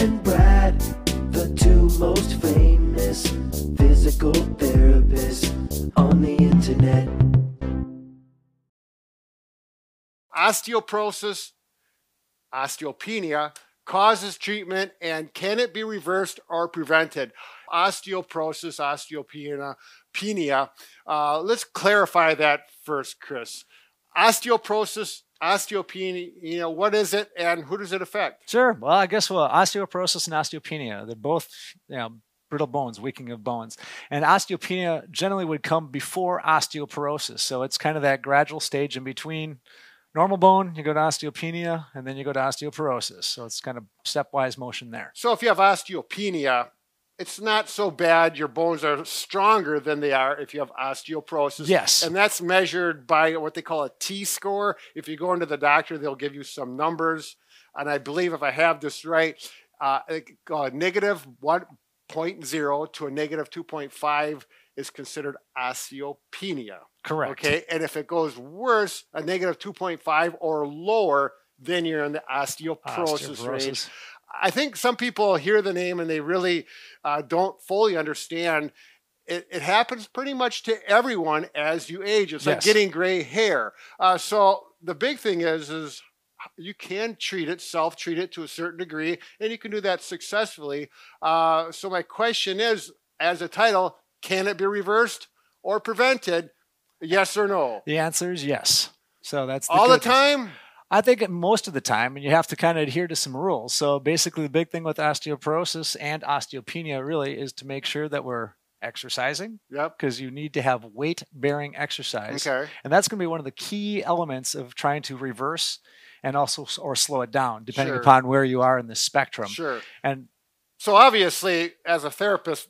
and Brad, the two most famous physical therapists on the internet. Osteoporosis, osteopenia causes treatment and can it be reversed or prevented? Osteoporosis, osteopenia, penia. Uh, let's clarify that first, Chris. Osteoporosis, osteopenia, you know, what is it and who does it affect? Sure. Well, I guess well, osteoporosis and osteopenia, they're both, you know, brittle bones, weakening of bones. And osteopenia generally would come before osteoporosis. So it's kind of that gradual stage in between normal bone, you go to osteopenia, and then you go to osteoporosis. So it's kind of stepwise motion there. So if you have osteopenia, it's not so bad. Your bones are stronger than they are if you have osteoporosis. Yes. And that's measured by what they call a T score. If you go into the doctor, they'll give you some numbers. And I believe if I have this right, uh, uh, negative 1.0 to a negative 2.5 is considered osteopenia. Correct. Okay. And if it goes worse, a negative 2.5 or lower, then you're in the osteoporosis, Osteoporosis. range. I think some people hear the name and they really uh, don't fully understand. It, it happens pretty much to everyone as you age. It's like getting gray hair. Uh, so the big thing is, is you can treat it, self-treat it to a certain degree, and you can do that successfully. Uh, so my question is, as a title, can it be reversed or prevented? Yes or no? The answer is yes. So that's the All the time. news. I think most of the time, and you have to kind of adhere to some rules. So basically, the big thing with osteoporosis and osteopenia really is to make sure that we're exercising Yep. because you need to have weight bearing exercise. Okay. And that's going to be one of the key elements of trying to reverse and also or slow it down, depending Sure. upon where you are in the spectrum. Sure. And So obviously, as a therapist,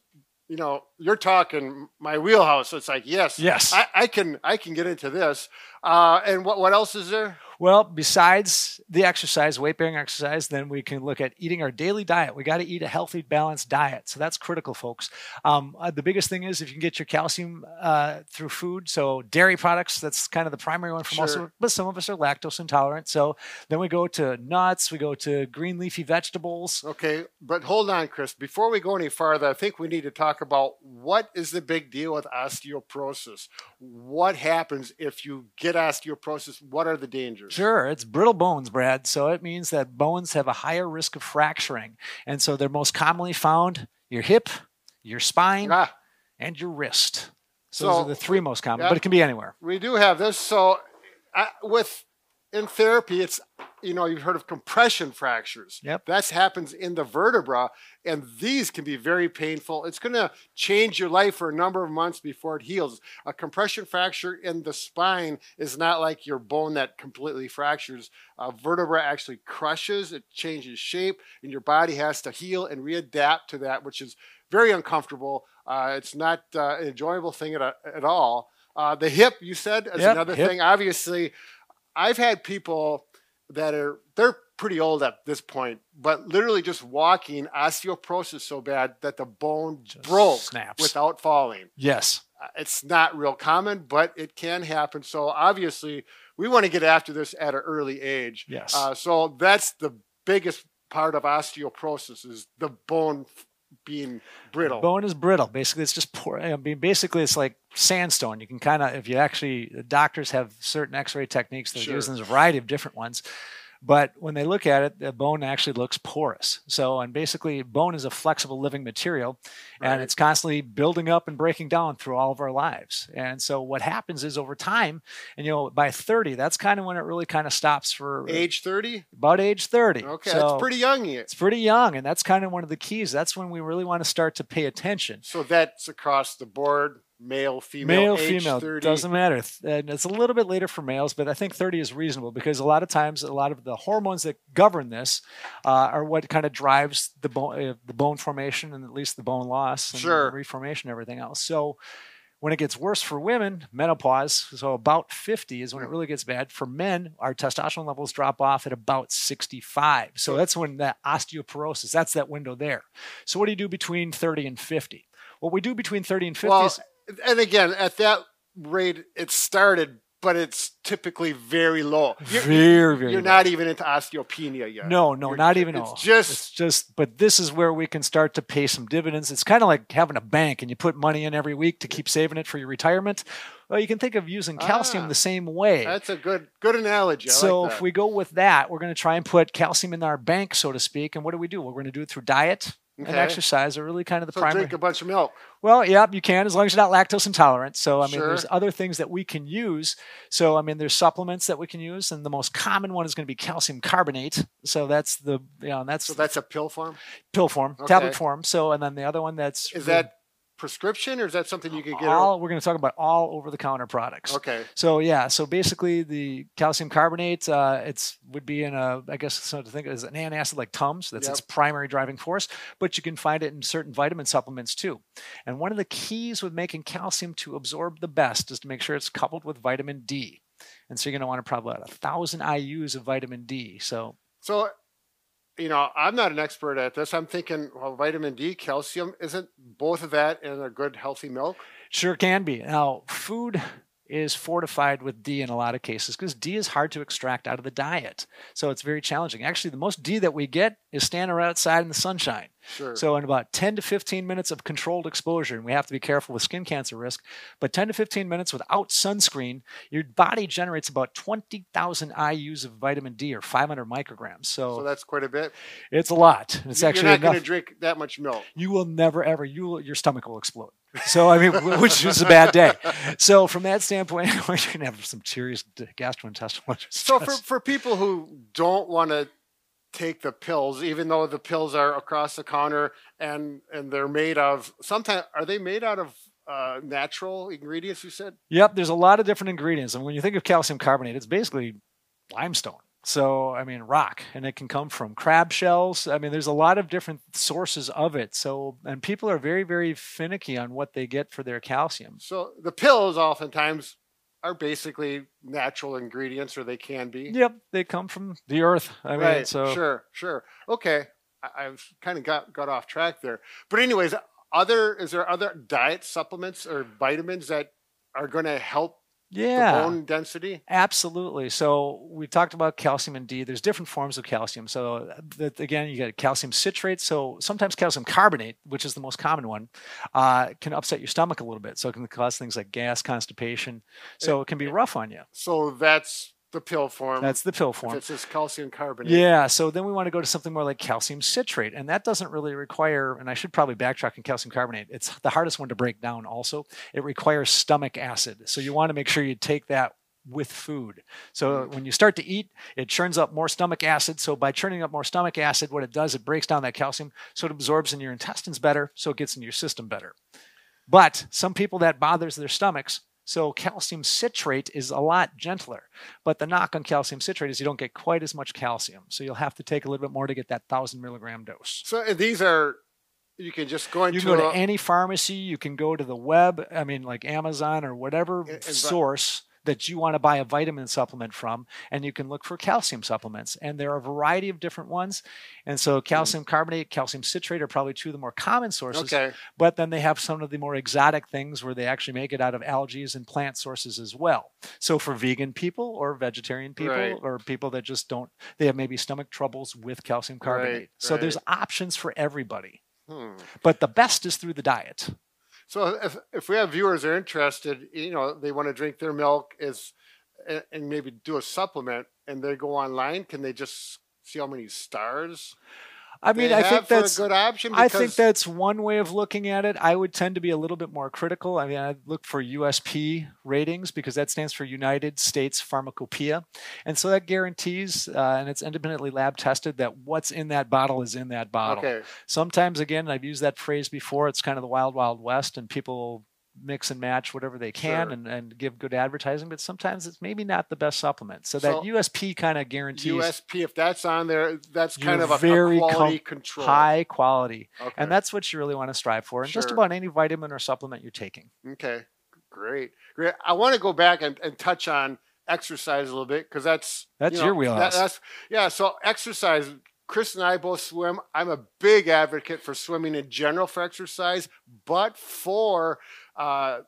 you know, you're talking my wheelhouse. So it's like, yes, Yes. I, I can, I can get into this. Uh, and what, what else is there? Well, besides the exercise, weight bearing exercise, then we can look at eating our daily diet. We got to eat a healthy, balanced diet. So that's critical, folks. Um, uh, the biggest thing is if you can get your calcium uh, through food. So dairy products, that's kind of the primary one for most of Sure. us, but some of us are lactose intolerant. So then we go to nuts, we go to green leafy vegetables. Okay, but hold on, Chris. Before we go any farther, I think we need to talk about what is the big deal with osteoporosis. What happens if you get osteoporosis? What are the dangers? Sure, it's brittle bones, Brad. So it means that bones have a higher risk of fracturing. And so they're most commonly found your hip, your spine, Ah, and your wrist. So, So, those are the three most common, yeah. but it can be anywhere. we do have this. So, uh, with in therapy, it's you know you've heard of compression fractures. Yep. That happens in the vertebra, and these can be very painful. It's going to change your life for a number of months before it heals. A compression fracture in the spine is not like your bone that completely fractures. A vertebra actually crushes, it changes shape, and your body has to heal and readapt to that, which is very uncomfortable. Uh, it's not uh, an enjoyable thing at, at all. Uh, the hip, you said, is Yep, another hip. thing. Obviously, I've had people that are they're pretty old at this point, but literally just walking osteoporosis so bad that the bone Just broke snaps. without falling. Yes. Uh, It's not real common, but it can happen. So obviously, we want to get after this at an early age. Yes. Uh, so that's the biggest part of osteoporosis is the bone being brittle. Bone is brittle. Basically, it's just poor. I mean, basically, it's like sandstone. You can kind of, if you actually, the doctors have certain X-ray techniques. They're Sure. using a variety of different ones, but when they look at it, the bone actually looks porous. So, and basically, bone is a flexible living material, Right. and it's constantly building up and breaking down through all of our lives. And so, what happens is over time, and you know, by 30, that's kind of when it really kind of stops for Age 30? about age 30. Okay, So, that's pretty young yet. It's pretty young, and that's kind of one of the keys. That's when we really want to start to pay attention. So that's across the board, male, female, Male, age female, 30. doesn't matter. And it's a little bit later for males, but I think 30 is reasonable because a lot of times, a lot of the hormones that govern this uh, are what kind of drives the bone, uh, the bone formation, and at least the bone loss, and Sure. reformation, and everything else. So. When it gets worse for women, menopause, so about 50 is when it really gets bad. For men, our testosterone levels drop off at about 65. So that's when that osteoporosis, that's that window there. So what do you do between 30 and 50? What we do between 30 and 50 Well, is and again, at that rate, it started but it's typically very low. You're, very, very. you're low. not even into osteopenia yet. No, no, You're not even It's all. just It's just, but this is where we can start to pay some dividends. It's kind of like having a bank and you put money in every week to keep saving it for your retirement. Well, you can think of using calcium Ah, the same way. that's a good good analogy. I so like if we go with that, we're going to try and put calcium in our bank, so to speak. And what do we do? We're going to do it through diet and exercise are really kind of the so primary. drink a bunch of milk. Well, yeah, you can as long as you're not lactose intolerant. So I mean, Sure. there's other things that we can use. So I mean, there's supplements that we can use, and the most common one is going to be calcium carbonate. So that's the you know that's, So that's a pill form. pill form, Okay. tablet form. So and then the other one that's Is the- that prescription or is that something you could get? all? We're going to talk about all over the counter products. Okay. So yeah, so basically the calcium carbonate, uh, it's would be in a, I guess so to think as an antacid like Tums. That's its primary driving force, but you can find it in certain vitamin supplements too. And one of the keys with making calcium to absorb the best is to make sure it's coupled with vitamin D. And so you're going to want to probably about a thousand IU's of vitamin D. So So, you know, I'm not an expert at this. I'm thinking, well, vitamin D, calcium, isn't both of that in a good, healthy milk? Sure can be. Now, food is fortified with D in a lot of cases because D is hard to extract out of the diet. So it's very challenging. Actually, the most D that we get is standing right outside in the sunshine. Sure. So in about 10 to 15 minutes of controlled exposure, and we have to be careful with skin cancer risk, but 10 to 15 minutes without sunscreen, your body generates about 20,000 IUs of vitamin D or 500 micrograms. So, so that's quite a bit. it's a lot. It's You're actually not going to drink that much milk. you will never ever you will, your stomach will explode so i mean which is a bad day so from that standpoint you're going to have some serious gastrointestinal So for, for people who don't want to take the pills, even though the pills are across the counter and and they're made of sometimes are they made out of uh, natural ingredients? You said. yep there's a lot of different ingredients and when you think of calcium carbonate it's basically limestone so i mean rock and it can come from crab shells i mean there's a lot of different sources of it so and people are very very finicky on what they get for their calcium So the pills oftentimes are basically natural ingredients, or they can be. yep they come from the earth i mean so Sure. Sure. Okay. I, I've kind of got got off track there. But anyways, other is there other diet supplements or vitamins that are going to help yeah bone density? Absolutely. So we talked about calcium and D. There's different forms of calcium. So that, again, you get calcium citrate. So sometimes calcium carbonate, which is the most common one, uh, can upset your stomach a little bit. So it can cause things like gas, constipation. So it can be rough on you. So that's the pill form. That's the pill form. it's just calcium carbonate. Yeah, so then we want to go to something more like calcium citrate, and that doesn't really require. And I should probably backtrack on calcium carbonate. It's the hardest one to break down. Also, it requires stomach acid, so you want to make sure you take that with food. So hmm. when you start to eat, it churns up more stomach acid. So by churning up more stomach acid, what it does, it breaks down that calcium, so it absorbs in your intestines better, so it gets in your system better. But some people that bothers their stomachs. So calcium citrate is a lot gentler. But the knock on calcium citrate is you don't get quite as much calcium. So you'll have to take a little bit more to get that thousand milligram dose. So these are you can just go into You can go a- to any pharmacy, you can go to the web, I mean, like Amazon or whatever And- and source that you want to buy a vitamin supplement from, and you can look for calcium supplements. And there are a variety of different ones. And so calcium carbonate, calcium citrate are probably two of the more common sources. okay. But then they have some of the more exotic things where they actually make it out of algae and plant sources as well. So for vegan people or vegetarian people Right. or people that just don't, they have maybe stomach troubles with calcium carbonate. Right, so there's options for everybody. Hmm. But the best is through the diet. So if if we have viewers that are interested, you know, they want to drink their milk is and, and maybe do a supplement and they go online, can they just see how many stars I mean, I think that's a good option? I think that's one way of looking at it. I would tend to be a little bit more critical. I mean, I look for USP ratings because that stands for United States Pharmacopoeia. And so that guarantees, uh, and it's independently lab tested, that what's in that bottle is in that bottle. okay. Sometimes, again, I've used that phrase before, it's kind of the wild, wild west, and people mix and match whatever they can Sure. and, and give good advertising, but sometimes it's maybe not the best supplement. So, So that USP kind of guarantees USP, if that's on there, that's kind of a, a very com- control. high quality. Okay. And that's what you really want to strive for. And just about any vitamin or supplement you're taking. Okay, great, great. I want to go back and, and touch on exercise a little bit because that's That's you know, your wheelhouse. that's yeah. So exercise. Chris and I both swim. I'm a big advocate for swimming in general for exercise, but for uh,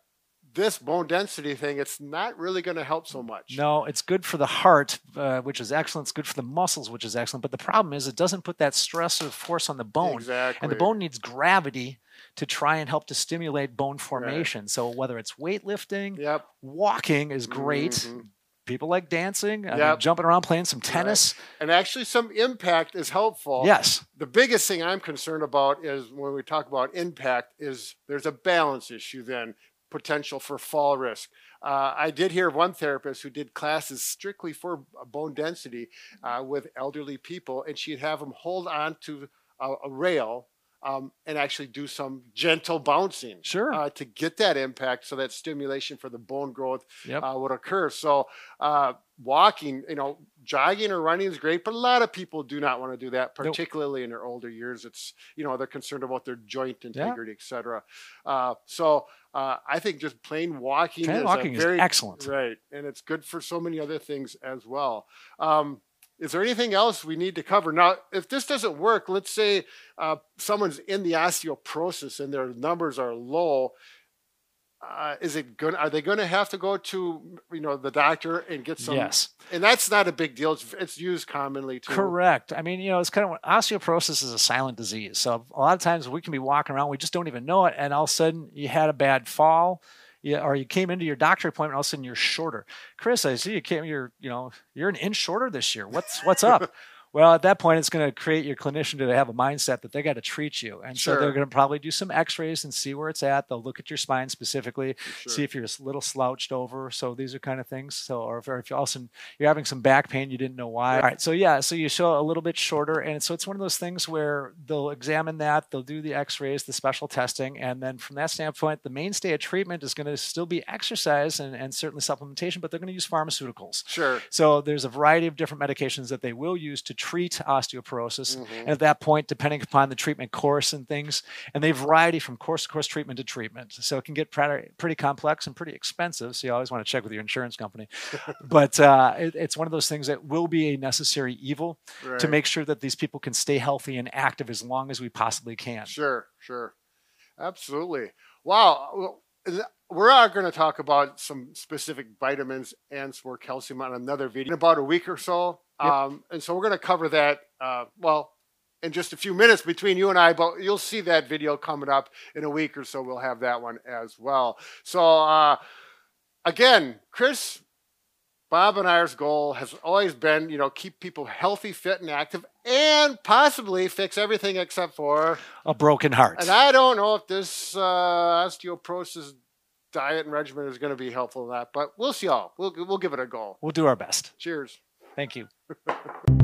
this bone density thing, it's not really going to help so much. No, it's good for the heart, uh, which is excellent. It's good for the muscles, which is excellent. But the problem is, it doesn't put that stress or force on the bone. Exactly. And the bone needs gravity to try and help to stimulate bone formation. So whether it's weightlifting, Yep. walking is great. Mhm. People like dancing, I mean, jumping around, playing some tennis. And actually, some impact is helpful. Yes. The biggest thing I'm concerned about is when we talk about impact is there's a balance issue then potential for fall risk. Uh, I did hear of one therapist who did classes strictly for bone density uh, with elderly people, and she'd have them hold on to a, a rail um, and actually do some gentle bouncing Sure. uh, to get that impact so that stimulation for the bone growth Yep. uh, would occur. So uh, walking, you know, jogging or running is great, but a lot of people do not want to do that, Nope. particularly in their older years. It's, you know, they're concerned about their joint Yeah. integrity, et cetera. Uh, so uh, I think just plain walking Plain is walking a is very excellent. Right. And it's good for so many other things as well. Um, is there anything else we need to cover? Now, if this doesn't work, let's say uh, someone's in the osteoporosis and their numbers are low. Uh, is it going? Are they going to have to go to you know the doctor and get some? yes. And that's not a big deal. It's, it's used commonly too. Correct. I mean, you know, it's kind of osteoporosis is a silent disease. So a lot of times we can be walking around, we just don't even know it, and all of a sudden you had a bad fall, you, or you came into your doctor appointment, all of a sudden you're shorter. Chris, I see you came. You're, you know, you're an inch shorter this year. What's what's up? well, at that point, it's going to create your clinician to have a mindset that they got to treat you, and so they're going to probably do some X-rays and see where it's at. They'll look at your spine specifically, Sure. see if you're a little slouched over. So these are kind of things. So, or if, or if you also you're having some back pain, you didn't know why. All right. So yeah, so you show a little bit shorter, and so it's one of those things where they'll examine that, they'll do the X-rays, the special testing, and then from that standpoint, the mainstay of treatment is going to still be exercise and, and certainly supplementation, but they're going to use pharmaceuticals. Sure. So there's a variety of different medications that they will use to treat osteoporosis. Mhm. And at that point, depending upon the treatment course and things, and they vary from course to course treatment to treatment. So it can get pretty, pretty complex and pretty expensive. So you always want to check with your insurance company. but uh, it, it's one of those things that will be a necessary evil to make sure that these people can stay healthy and active as long as we possibly can. Sure, sure. Absolutely. Wow. We're going to talk about some specific vitamins and for calcium on another video in about a week or so. Yep. Um, and so we're going to cover that, uh, well, in just a few minutes between you and I, but you'll see that video coming up in a week or so. We'll have that one as well. So, uh, again, Chris, Bob and I's goal has always been, you know, keep people healthy, fit, and active, and possibly fix everything except for A broken heart. and I don't know if this uh, osteoporosis diet and regimen is going to be helpful in that, but we'll see. All we'll we'll give it a go. we'll do our best. Cheers. Thank you.